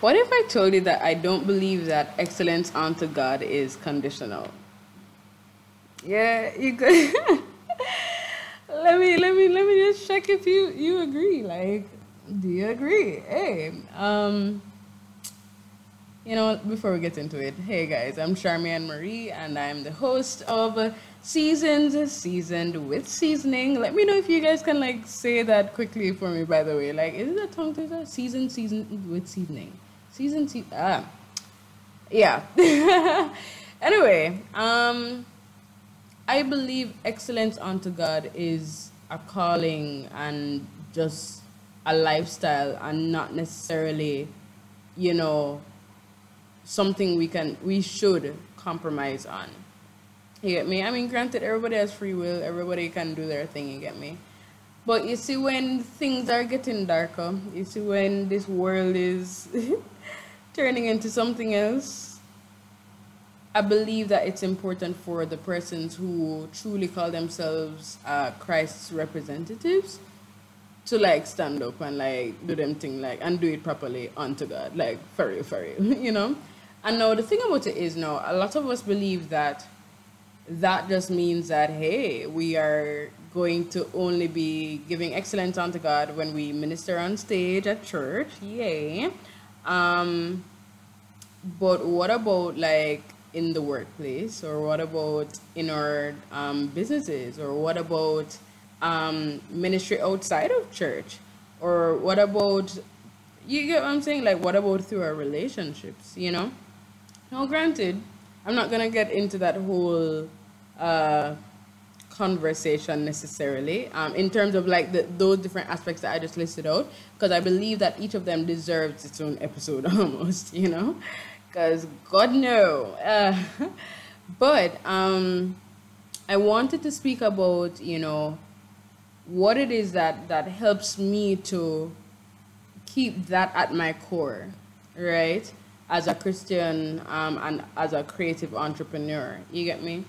What if I told you that I don't believe that excellence unto God is conditional? Yeah, you could. let me let me let me just check if you you agree. Like, do you agree? Hey, um, you know, before we get into it, hey guys, I'm Charmian Marie, and I'm the host of Seasons Seasoned with Seasoning. Let me know if you guys can like say that quickly for me. By the way, like, is it a tongue twister? Seasoned Seasoned with Seasoning. Season se- ah, yeah. anyway, um, I believe excellence unto God is a calling and just a lifestyle, and not necessarily, you know, something we can we should compromise on. You get me? I mean, granted, everybody has free will. Everybody can do their thing. You get me? But you see, when things are getting darker, you see, when this world is turning into something else, I believe that it's important for the persons who truly call themselves uh, Christ's representatives to like stand up and like do them thing like and do it properly unto God, like for real, for real, you know. And now the thing about it is now a lot of us believe that that just means that hey, we are going to only be giving excellence unto God when we minister on stage at church, yay. Um, but what about like in the workplace, or what about in our um, businesses, or what about um, ministry outside of church, or what about you get what I'm saying? Like, what about through our relationships? You know. Now, granted, I'm not gonna get into that whole uh, conversation necessarily um, in terms of like the, those different aspects that I just listed out because I believe that each of them deserves its own episode almost, you know, because God no. Uh, but um, I wanted to speak about you know what it is that that helps me to keep that at my core, right? As a Christian um, and as a creative entrepreneur, you get me?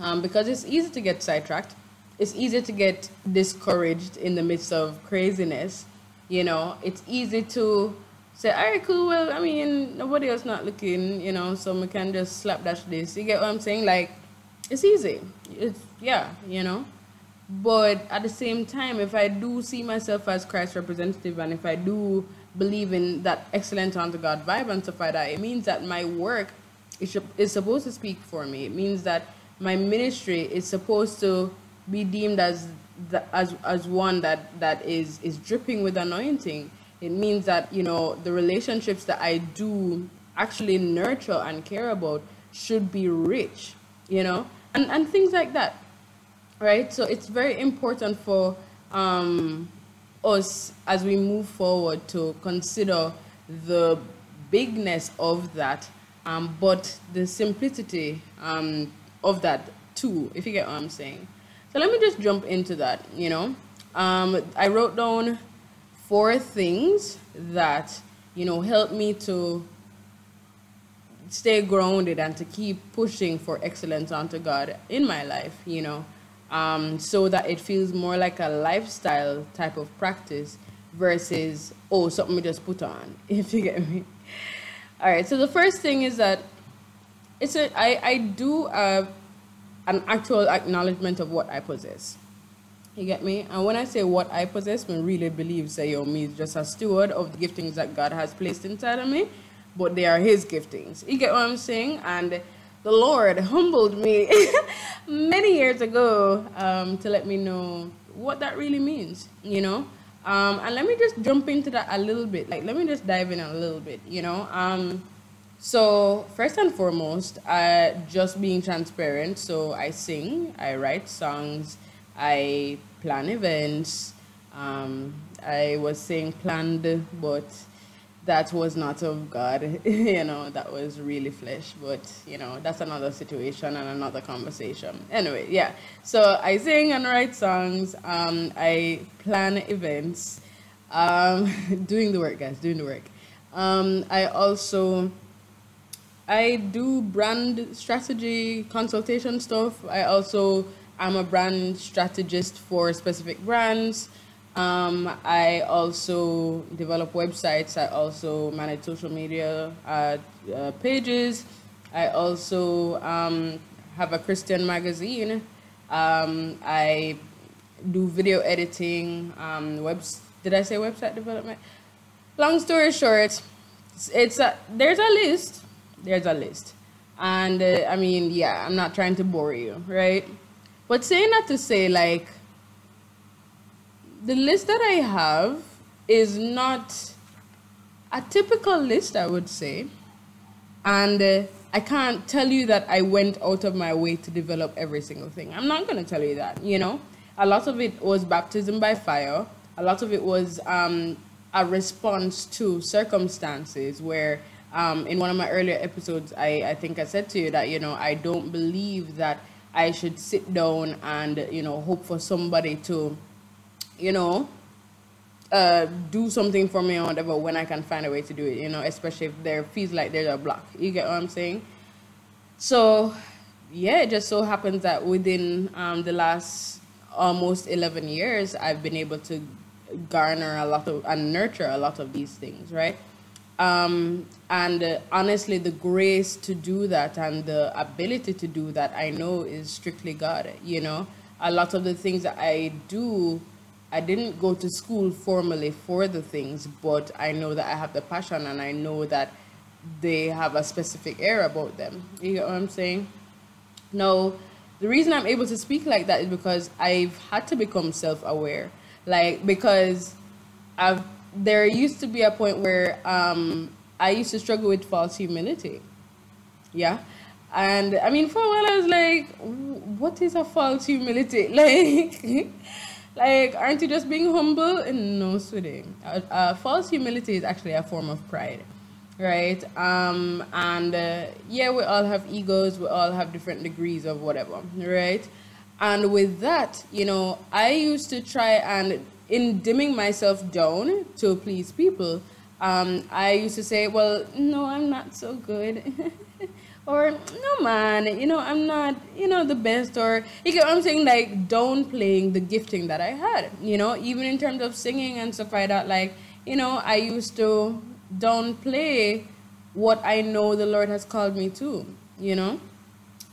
Um, because it's easy to get sidetracked. It's easy to get discouraged in the midst of craziness. You know, it's easy to say, all right, cool, well, I mean, nobody else not looking, you know, so we can just slap dash this. You get what I'm saying? Like, it's easy. It's, yeah, you know. But at the same time, if I do see myself as Christ's representative and if I do believe in that excellent unto God vibe and stuff like that, it means that my work is, is supposed to speak for me. It means that my ministry is supposed to be deemed as the, as as one that that is is dripping with anointing. It means that you know the relationships that I do actually nurture and care about should be rich, you know, and and things like that, right? So it's very important for um, us as we move forward to consider the bigness of that, um, but the simplicity um, of that too, if you get what I'm saying. So let me just jump into that, you know. Um, I wrote down four things that, you know, help me to stay grounded and to keep pushing for excellence unto God in my life, you know, um, so that it feels more like a lifestyle type of practice versus, oh, something we just put on, if you get me. All right, so the first thing is that it's a I, I do uh, an actual acknowledgement of what I possess. You get me? And when I say what I possess, I really believe say yo me is just a steward of the giftings that God has placed inside of me, but they are his giftings. You get what I'm saying? And the Lord humbled me many years ago um, to let me know what that really means, you know? Um, and let me just jump into that a little bit. Like, let me just dive in a little bit, you know? Um, so first and foremost, uh, just being transparent. So I sing, I write songs, I plan events. Um, I was saying planned, but that was not of God. you know, that was really flesh. But you know, that's another situation and another conversation. Anyway, yeah. So I sing and write songs. Um, I plan events. Um, doing the work, guys. Doing the work. Um, I also I do brand strategy consultation stuff. I also am a brand strategist for specific brands. Um, I also develop websites. I also manage social media uh, uh, pages. I also um, have a Christian magazine. Um, I do video editing. Um, webs. Did I say website development? Long story short, it's, it's a, there's a list. There's a list, and uh, I mean, yeah, I'm not trying to bore you, right? But saying that to say, like, the list that I have is not a typical list, I would say. And uh, I can't tell you that I went out of my way to develop every single thing. I'm not going to tell you that, you know. A lot of it was baptism by fire. A lot of it was um, a response to circumstances where um, in one of my earlier episodes, I, I think I said to you that, you know, I don't believe that I should sit down and, you know, hope for somebody to, you know, uh, do something for me or whatever when I can find a way to do it, you know, especially if there feels like there's a block. You get what I'm saying? So, yeah, it just so happens that within um, the last almost 11 years, I've been able to garner a lot of and nurture a lot of these things, right? Um, and uh, honestly, the grace to do that and the ability to do that, I know is strictly God. You know, a lot of the things that I do, I didn't go to school formally for the things, but I know that I have the passion and I know that they have a specific air about them. You get what I'm saying? No, the reason I'm able to speak like that is because I've had to become self aware. Like, because I've there used to be a point where um, I used to struggle with false humility. Yeah. And I mean, for a while I was like, what is a false humility? Like, like, aren't you just being humble? And no, sweetie. Uh, uh, false humility is actually a form of pride, right? Um, and uh, yeah, we all have egos, we all have different degrees of whatever, right? And with that, you know, I used to try and in dimming myself down to please people, um, I used to say, well, no, I'm not so good. or, no, man, you know, I'm not, you know, the best. Or, you get what I'm saying? Like, downplaying the gifting that I had, you know, even in terms of singing and stuff like that. Like, you know, I used to downplay what I know the Lord has called me to, you know.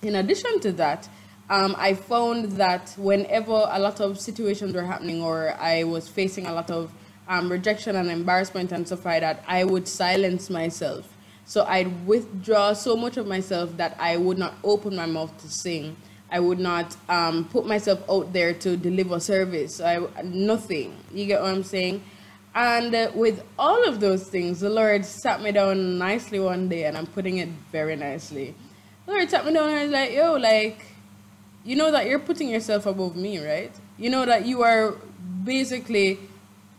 In addition to that, um, I found that whenever a lot of situations were happening or I was facing a lot of um, rejection and embarrassment and stuff like that, I would silence myself. So I'd withdraw so much of myself that I would not open my mouth to sing. I would not um, put myself out there to deliver service. I, nothing. You get what I'm saying? And uh, with all of those things, the Lord sat me down nicely one day, and I'm putting it very nicely. The Lord sat me down and was like, yo, like, you know that you're putting yourself above me, right? You know that you are basically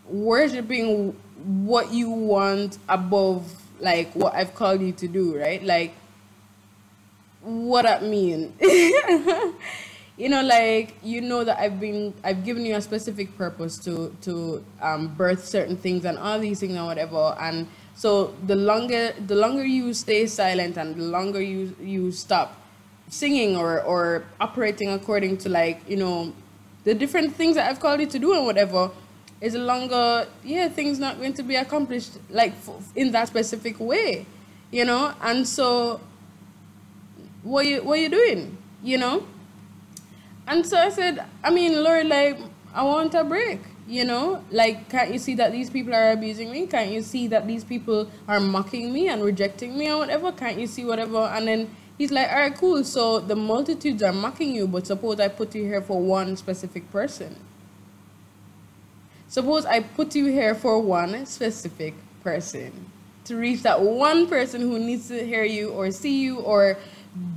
worshiping what you want above like what I've called you to do, right? Like what that mean? you know, like you know that I've been I've given you a specific purpose to to um, birth certain things and all these things and whatever. And so the longer the longer you stay silent and the longer you you stop singing or or operating according to like you know the different things that I've called you to do and whatever is a longer yeah things not going to be accomplished like in that specific way you know? And so what you what you doing you know? And so I said I mean Lord like I want a break you know? Like can't you see that these people are abusing me? Can't you see that these people are mocking me and rejecting me or whatever? Can't you see whatever? And then He's like, all right, cool. So the multitudes are mocking you, but suppose I put you here for one specific person. Suppose I put you here for one specific person to reach that one person who needs to hear you or see you or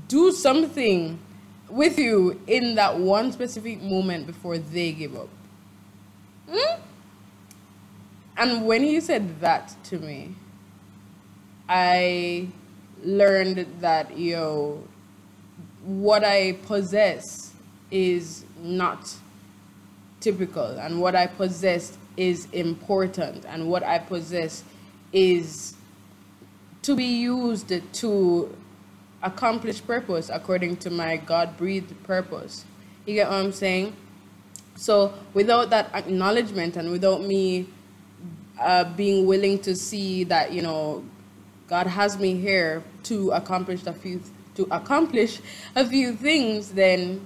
do something with you in that one specific moment before they give up. Hmm? And when he said that to me, I learned that yo what I possess is not typical and what I possess is important and what I possess is to be used to accomplish purpose according to my God breathed purpose. You get what I'm saying? So without that acknowledgement and without me uh, being willing to see that you know God has me here to accomplish a few to accomplish a few things, then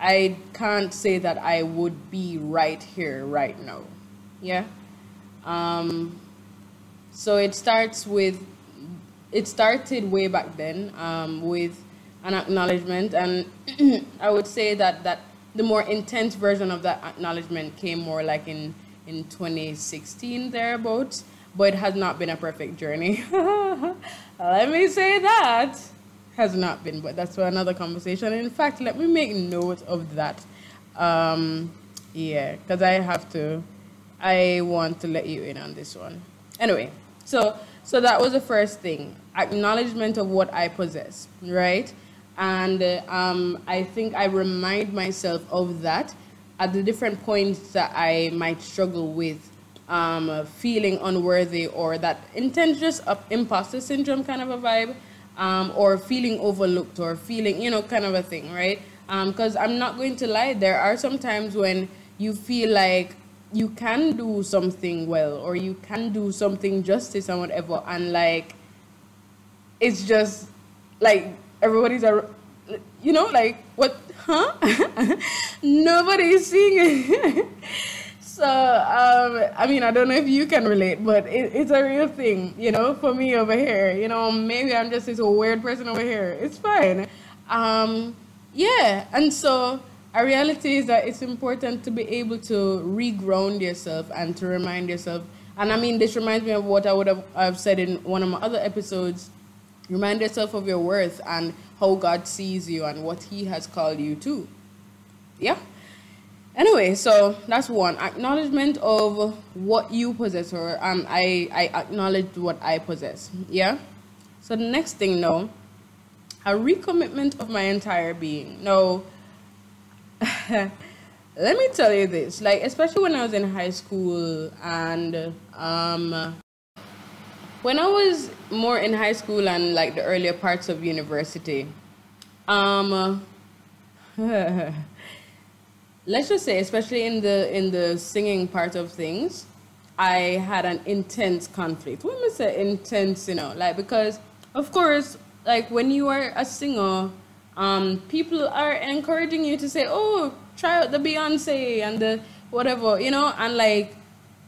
I can't say that I would be right here right now. Yeah. Um, so it starts with it started way back then um, with an acknowledgement, and I would say that that the more intense version of that acknowledgement came more like in in 2016 thereabouts but it has not been a perfect journey. Let me say that has not been but that's for another conversation. In fact let me make note of that. Um, yeah because i have to i want to let you in on this one. Anyway so so that was the first thing acknowledgement of what i possess right? And uh, um, I think I remind myself of that at the different points that I might struggle with um, feeling unworthy or that intense imposter syndrome kind of a vibe um, or feeling overlooked or feeling, you know, kind of a thing, right? Because um, I'm not going to lie, there are some times when you feel like you can do something well or you can do something justice and whatever and like it's just like everybody's a, you know, like what, huh? Nobody's seeing it. so, um, I mean, I don't know if you can relate, but it, it's a real thing, you know, for me over here. You know, maybe I'm just this weird person over here. It's fine. Um, yeah, and so a reality is that it's important to be able to reground yourself and to remind yourself. And I mean, this reminds me of what I would have I've said in one of my other episodes Remind yourself of your worth and how God sees you and what He has called you to. Yeah. Anyway, so that's one acknowledgement of what you possess, or um, I I acknowledge what I possess. Yeah. So the next thing now, a recommitment of my entire being. No. let me tell you this, like especially when I was in high school and um when I was more in high school and like the earlier parts of university, um, let's just say, especially in the in the singing part of things, I had an intense conflict. I say intense, you know, like because of course, like when you are a singer, um, people are encouraging you to say, "Oh, try out the Beyonce and the whatever," you know, and like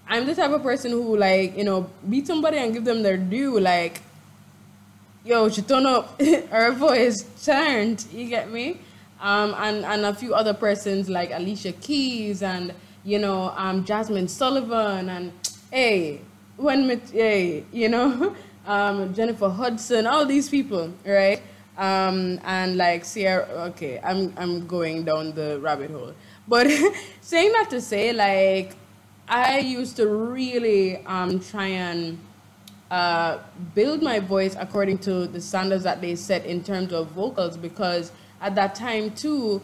I'm the type of person who like, you know, beat somebody and give them their due. Like, yo, she turned up, her voice turned. You get me? Um, and and a few other persons like Alicia Keys and you know um, Jazmine Sullivan and hey, when hey, you know um, Jennifer Hudson, all these people, right? Um, and like Ciara. Okay, I'm I'm going down the rabbit hole. But saying that to say, like I used to really um, try and uh, build my voice according to the standards that they set in terms of vocals because at that time too,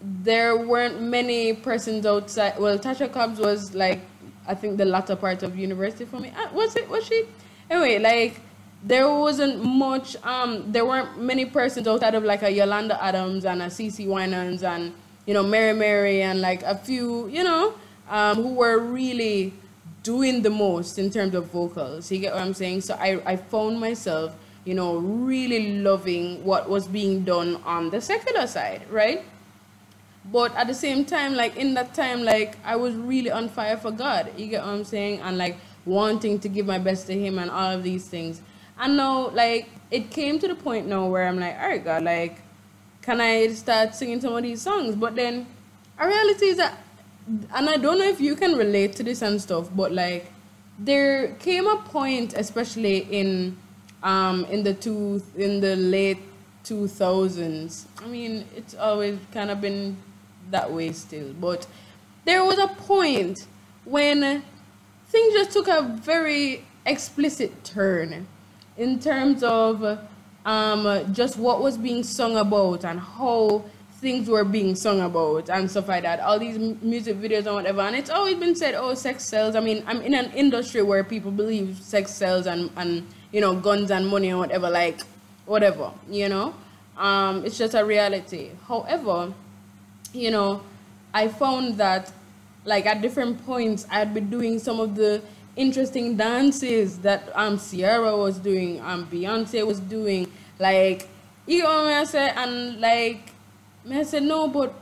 there weren't many persons outside. Well, Tasha Cobbs was like, I think the latter part of university for me. Uh, was it? Was she? Anyway, like there wasn't much. Um, there weren't many persons outside of like a Yolanda Adams and a CeCe Winans and you know Mary Mary and like a few, you know um, who were really doing the most in terms of vocals. You get what I'm saying? So I, I found myself, you know, really loving what was being done on the secular side, right? But at the same time, like in that time, like I was really on fire for God. You get what I'm saying? And like wanting to give my best to Him and all of these things. And now, like, it came to the point now where I'm like, all right, God, like, can I start singing some of these songs? But then, a reality is that and I don't know if you can relate to this and stuff, but like there came a point, especially in um in the two in the late two thousands. I mean, it's always kind of been that way still, but there was a point when things just took a very explicit turn in terms of um, just what was being sung about and how things were being sung about and stuff like that. All these music videos and whatever. And it's always been said, oh, sex sells. I mean, I'm in an industry where people believe sex sells and, and you know, guns and money and whatever, like, whatever, you know. Um, it's just a reality. However, you know, I found that like at different points I'd be doing some of the interesting dances that um Ciara was doing, um Beyonce was doing, like you know what I say, and like I said no, but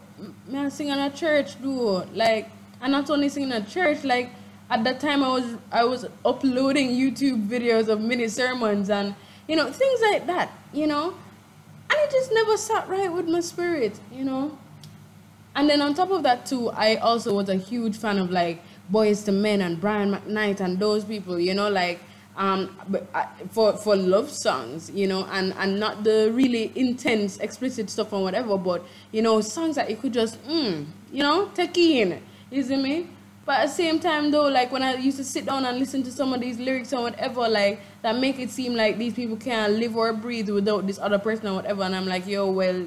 I sing in a church do like and not only singing in a church, like at that time I was I was uploading YouTube videos of mini sermons and you know things like that, you know, and it just never sat right with my spirit, you know. And then on top of that too, I also was a huge fan of like Boyz II Men and Brian McKnight and those people, you know, like um, but uh, for for love songs, you know, and and not the really intense, explicit stuff or whatever, but you know, songs that you could just, mm, you know, take in. You see me? But at the same time, though, like when I used to sit down and listen to some of these lyrics or whatever, like that make it seem like these people can't live or breathe without this other person or whatever, and I'm like, yo, well,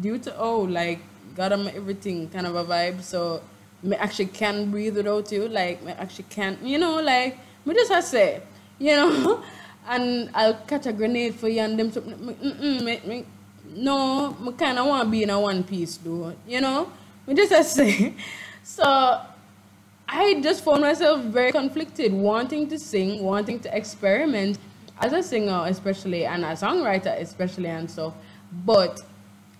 due to oh, like God I'm everything kind of a vibe, so me actually can breathe without you, like me actually can't, you know, like me just I say, you know, and I'll catch a grenade for you and them. So, me, mm, me, me, no, me kind of want to be in a one piece, though, you know. Me just I say. So I just found myself very conflicted, wanting to sing, wanting to experiment as a singer, especially, and a songwriter, especially, and stuff. But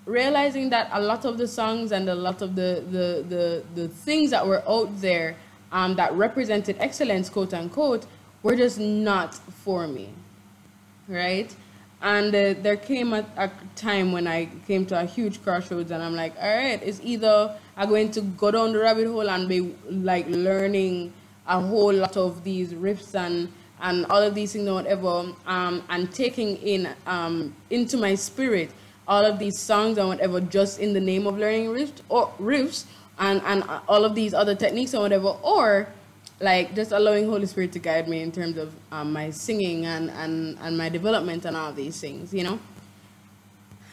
realizing that a lot of the songs and a lot of the, the, the, the things that were out there um, that represented excellence, quote unquote, were just not for me, right? And uh, there came a, a, time when I came to a huge crossroads, and I'm like, all right, it's either I'm going to go down the rabbit hole and be like learning a whole lot of these riffs and and all of these things or whatever, um, and taking in um, into my spirit all of these songs and whatever just in the name of learning riffs or riffs and and all of these other techniques or whatever, or like just allowing Holy Spirit to guide me in terms of um, my singing and, and, and my development and all these things, you know.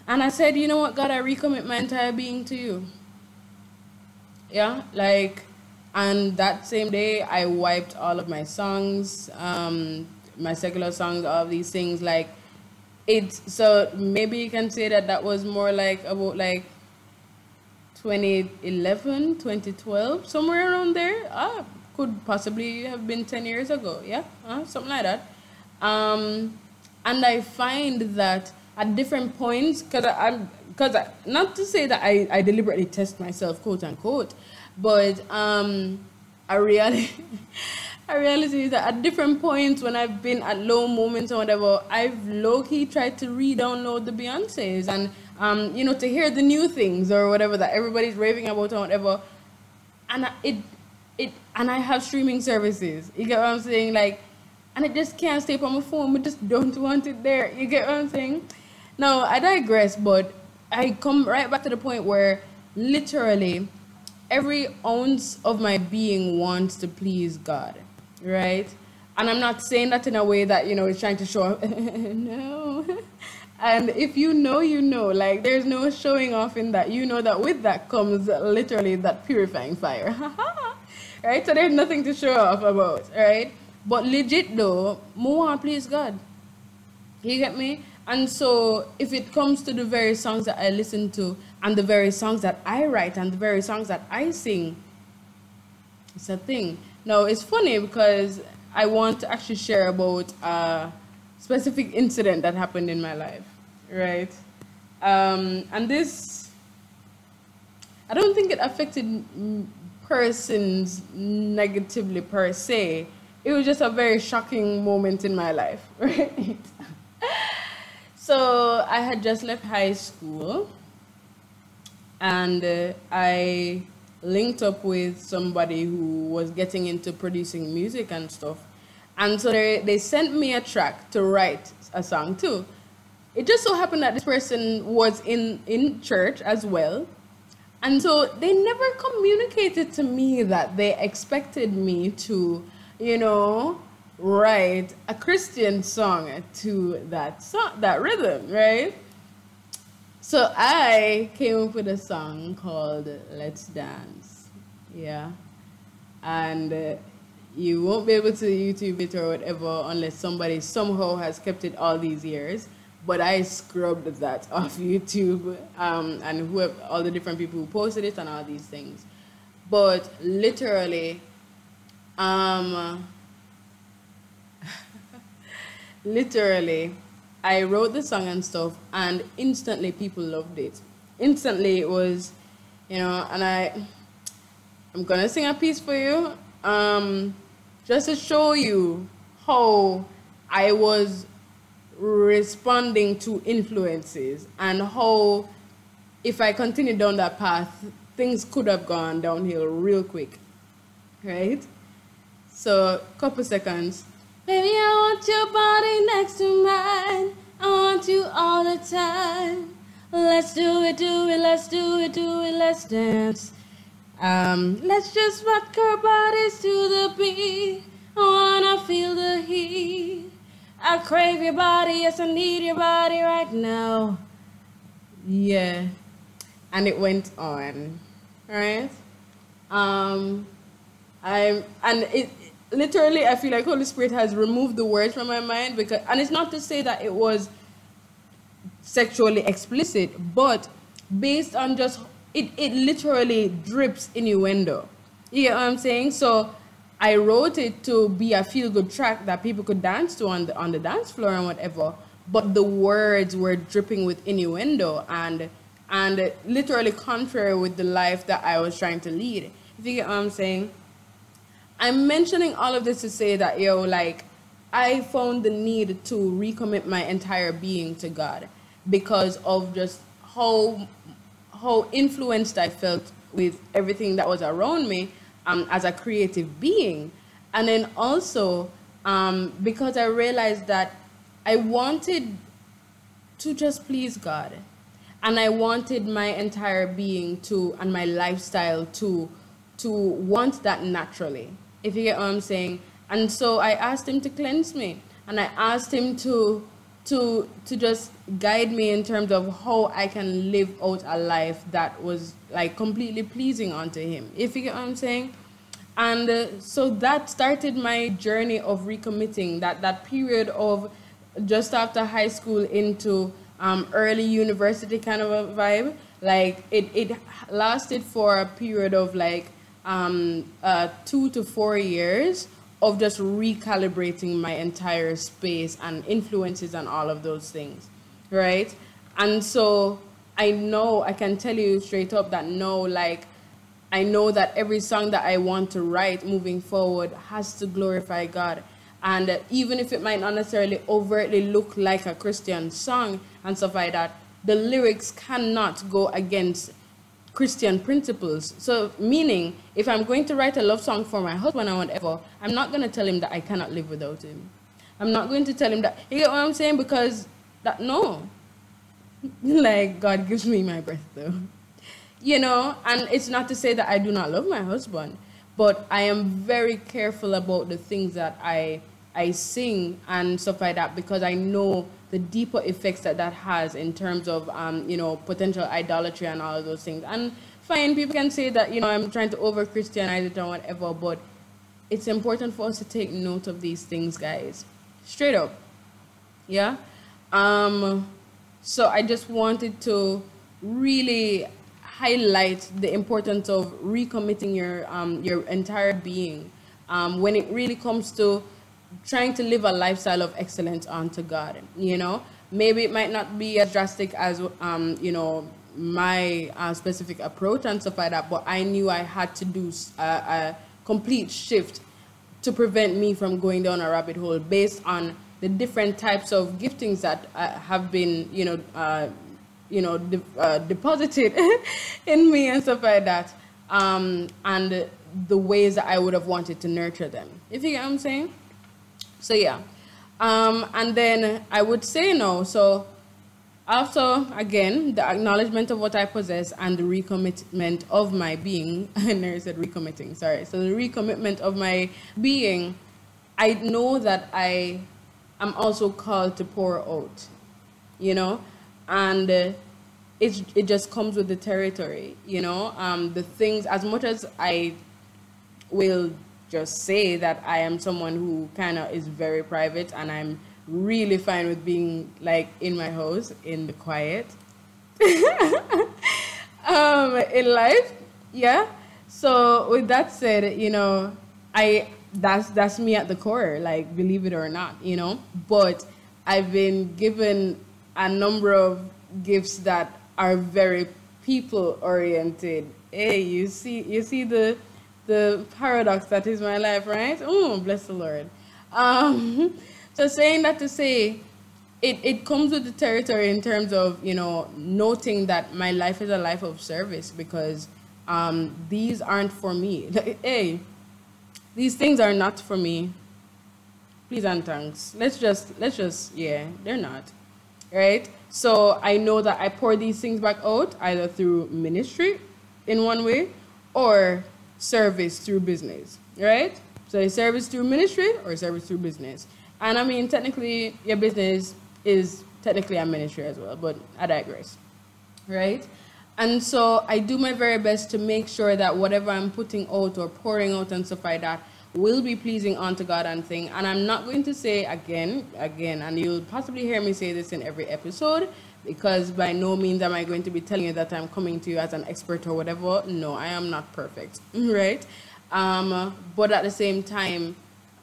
And I said, you know what, God, I recommit my entire being to you. Yeah, like, and that same day, I wiped all of my songs, um, my secular songs, all of these things. Like, it's so maybe you can say that that was more like about like 2011, 2012, somewhere around there. Ah, could possibly have been 10 years ago, yeah, uh, something like that. Um, and I find that at different points, because I'm, because not to say that I, I deliberately test myself, quote unquote, but um, a reality, a reality is that at different points when I've been at low moments or whatever, I've low key tried to re-download the Beyonces and um, you know to hear the new things or whatever that everybody's raving about or whatever, and it it and I have streaming services. You get what I'm saying? Like, and I just can't stay on my phone. We just don't want it there. You get what I'm saying? Now I digress, but I come right back to the point where literally every ounce of my being wants to please God, right? And I'm not saying that in a way that you know is trying to show no. And if you know, you know. Like there's no showing off in that. You know that with that comes literally that purifying fire. right? So there's nothing to show off about, right? But legit though, more please God. You get me? And so if it comes to the very songs that I listen to and the very songs that I write and the very songs that I sing, it's a thing. Now it's funny because I want to actually share about a specific incident that happened in my life, right? Um, and this, I don't think it affected persons negatively per se. It was just a very shocking moment in my life, right? so I had just left high school and uh, I linked up with somebody who was getting into producing music and stuff. And so they, they sent me a track to write a song too. It just so happened that this person was in, in church as well. And so they never communicated to me that they expected me to, you know, write a Christian song to that song, that rhythm, right? So I came up with a song called Let's Dance. Yeah. And uh, you won't be able to YouTube it or whatever unless somebody somehow has kept it all these years but I scrubbed that off YouTube um, and all the different people who posted it and all these things. but literally, um, literally, I wrote the song and stuff, and instantly people loved it. Instantly, it was, you know, and I, I'm gonna sing a piece for you, um, just to show you how I was responding to influences and how, if I continued down that path, things could have gone downhill real quick, right? So, couple seconds. Baby, I want your body next to mine. I want you all the time. Let's do it, do it, let's do it, do it, let's dance. Um, let's just rock our bodies to the beat. I wanna feel the heat. I crave your body, yes, I need your body right now. Yeah. And it went on. Right? Um I'm and it literally I feel like Holy Spirit has removed the words from my mind because and it's not to say that it was sexually explicit, but based on just it, it literally drips innuendo. You get what I'm saying? So I wrote it to be a feel good track that people could dance to on the on the dance floor and whatever. But the words were dripping with innuendo and and literally contrary with the life that I was trying to lead. If you get what I'm saying? I'm mentioning all of this to say that, yo, like, I found the need to recommit my entire being to God because of just how how influenced I felt with everything that was around me um, as a creative being, and then also um, because I realized that I wanted to just please God, and I wanted my entire being to and my lifestyle to to want that naturally if you get what I'm saying. And so I asked him to cleanse me, and I asked him to to to just guide me in terms of how I can live out a life that was like completely pleasing unto him. If you get what I'm saying. And uh, so that started my journey of recommitting. That that period of just after high school into um, early university kind of a vibe. Like it, it lasted for a period of like um, uh, two to four years of just recalibrating my entire space and influences and all of those things, right? And so I know, I can tell you straight up that no, like, I know that every song that I want to write moving forward has to glorify God. And even if it might not necessarily overtly look like a Christian song and stuff like that, the lyrics cannot go against Christian principles. So, meaning, if I'm going to write a love song for my husband or whatever, I'm not going to tell him that I cannot live without him. I'm not going to tell him that. You get what I'm saying? Because that no, like God gives me my breath though, you know. And it's not to say that I do not love my husband, but I am very careful about the things that I I sing and stuff like that because I know the deeper effects that that has in terms of, um, you know, potential idolatry and all those things. And fine, people can say that, you know, I'm trying to over Christianize it or whatever, but it's important for us to take note of these things, guys. Straight up. Yeah? Um, so I just wanted to really highlight the importance of recommitting your, um, your entire being um, when it really comes to trying to live a lifestyle of excellence unto God. You know, maybe it might not be as drastic as um, you know my uh, specific approach and stuff like that, but I knew I had to do a, a complete shift to prevent me from going down a rabbit hole based on the different types of giftings that uh, have been, you know, uh, you know, de uh, deposited in me and stuff like that, um, and the ways that I would have wanted to nurture them. If you get what I'm saying. So yeah. Um, and then I would say no. So after, again, the acknowledgement of what I possess and the recommitment of my being, I never said recommitting, sorry. So the recommitment of my being, I know that I am also called to pour out, you know? And uh, it, it just comes with the territory, you know? Um, the things, as much as I will just say that I am someone who kind of is very private and I'm really fine with being like in my house in the quiet um, in life. Yeah. so with that said, you know, I that's that's me at the core, like believe it or not, you know. But I've been given a number of gifts that are very people oriented. Hey, you see you see the the paradox that is my life, right? Oh, bless the Lord. Um, so saying that to say it, it comes with the territory in terms of, you know, noting that my life is a life of service because um, these aren't for me. hey, these things are not for me. Please and thanks. Let's just, let's just, yeah, they're not. Right? So I know that I pour these things back out either through ministry in one way or service through business. Right? So a service through ministry or a service through business. And I mean, technically, your business is technically a ministry as well, but I digress. Right? And so I do my very best to make sure that whatever I'm putting out or pouring out and stuff like that will be pleasing unto God and thing. And I'm not going to say again, again, and you'll possibly hear me say this in every episode, because by no means am I going to be telling you that I'm coming to you as an expert or whatever. No, I am not perfect, right? Um, but at the same time,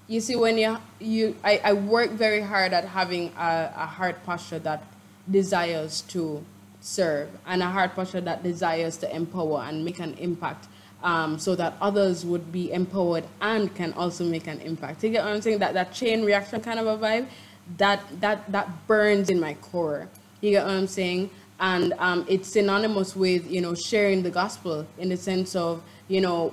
you see, when you, you I, I work very hard at having a, a heart posture that desires to serve and a heart posture that desires to empower and make an impact um, so that others would be empowered and can also make an impact. You get what I'm saying? That, that chain reaction kind of a vibe, that, that, that burns in my core. You get what I'm saying? And um, it's synonymous with, you know, sharing the gospel in the sense of, you know,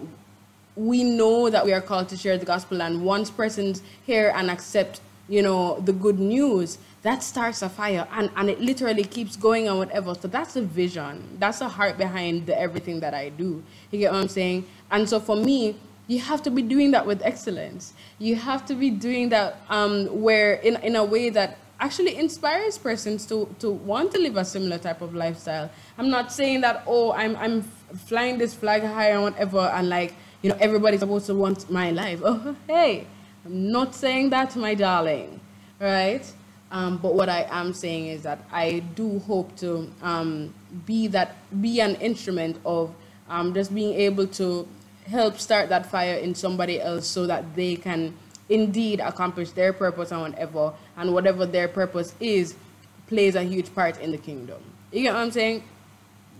we know that we are called to share the gospel and once persons hear and accept you know the good news that starts a fire and, and it literally keeps going and whatever. So that's the vision. That's the heart behind the, everything that i do. You get what i'm saying? And so for me you have to be doing that with excellence. You have to be doing that um, where in, in a way that actually inspires persons to, to want to live a similar type of lifestyle i'm not saying that oh i'm, I'm flying this flag high and whatever and like you know, everybody's supposed to want my life. Oh, hey, I'm not saying that, my darling, right? Um, but what I am saying is that I do hope to um, be that, be an instrument of um, just being able to help start that fire in somebody else so that they can indeed accomplish their purpose and whatever, and whatever their purpose is, plays a huge part in the kingdom. You get what I'm saying?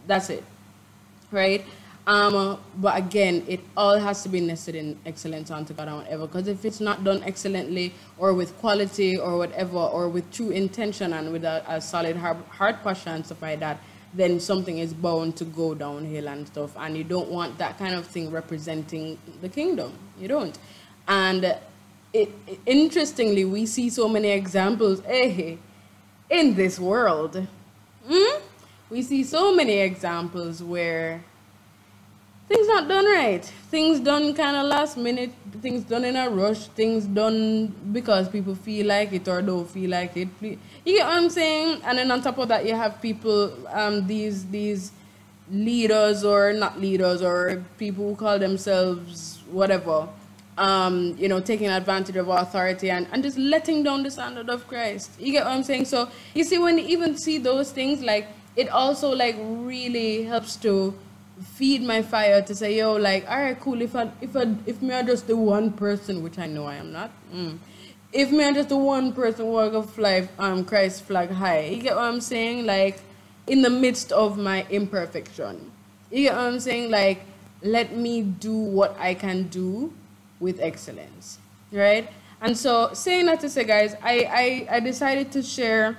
That's it, right? Um, but again, it all has to be nested in excellence unto God and whatever. Because if it's not done excellently or with quality or whatever, or with true intention and with a, a solid heart, heart posture and stuff like that, then something is bound to go downhill and stuff. And you don't want that kind of thing representing the kingdom. You don't. And interestingly, we see so many examples eh, in this world. Mm? We see so many examples where things not done right. Things done kind of last minute. Things done in a rush. Things done because people feel like it or don't feel like it. You get what I'm saying? And then on top of that, you have people, um, these these leaders or not leaders or people who call themselves whatever, um, you know, taking advantage of authority and, and just letting down the standard of Christ. You get what I'm saying? So you see, when you even see those things, like it also like really helps to feed my fire to say, yo, like, all right, cool. If I, if I, if me are just the one person, which I know I am not. Mm, if me are just the one person walk a fly, um, Christ flag high. You get what I'm saying? Like, in the midst of my imperfection. You get what I'm saying? Like, let me do what I can do with excellence, right? And so, saying that to say, guys, I, I, I decided to share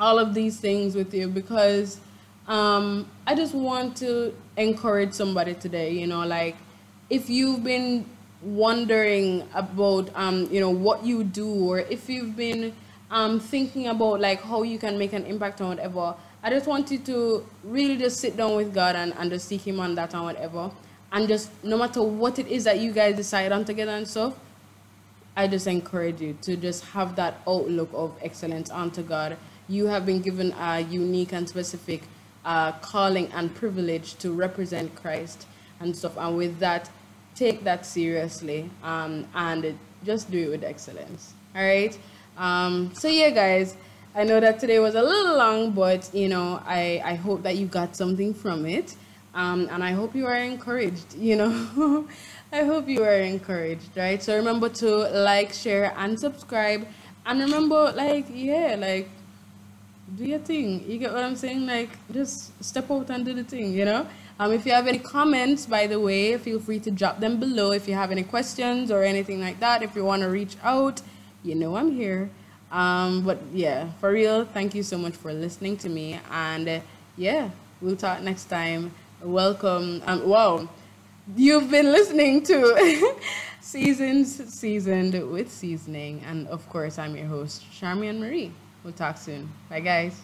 all of these things with you because um, I just want to encourage somebody today, you know, like if you've been wondering about, um, you know, what you do, or if you've been um, thinking about like how you can make an impact on whatever, I just want you to really just sit down with God and, and just seek Him on that and whatever. And just no matter what it is that you guys decide on together and stuff, I just encourage you to just have that outlook of excellence unto God. You have been given a unique and specific uh, calling and privilege to represent Christ and stuff. And with that, take that seriously um, and just do it with excellence. All right. Um, so yeah, guys, I know that today was a little long, but you know, I, I hope that you got something from it. Um, and I hope you are encouraged, you know. I hope you are encouraged, right? So remember to like, share, and subscribe. And remember, like, yeah, like, do your thing. You get what I'm saying? Like, just step out and do the thing, you know? Um, if you have any comments, by the way, feel free to drop them below. If you have any questions or anything like that, if you want to reach out, you know I'm here. Um, but yeah, for real, thank you so much for listening to me. And uh, yeah, we'll talk next time. Welcome. Um, wow, you've been listening to Seasons Seasoned with Seasoning. And of course, I'm your host, Charmian Marie. We'll talk soon. Bye, guys.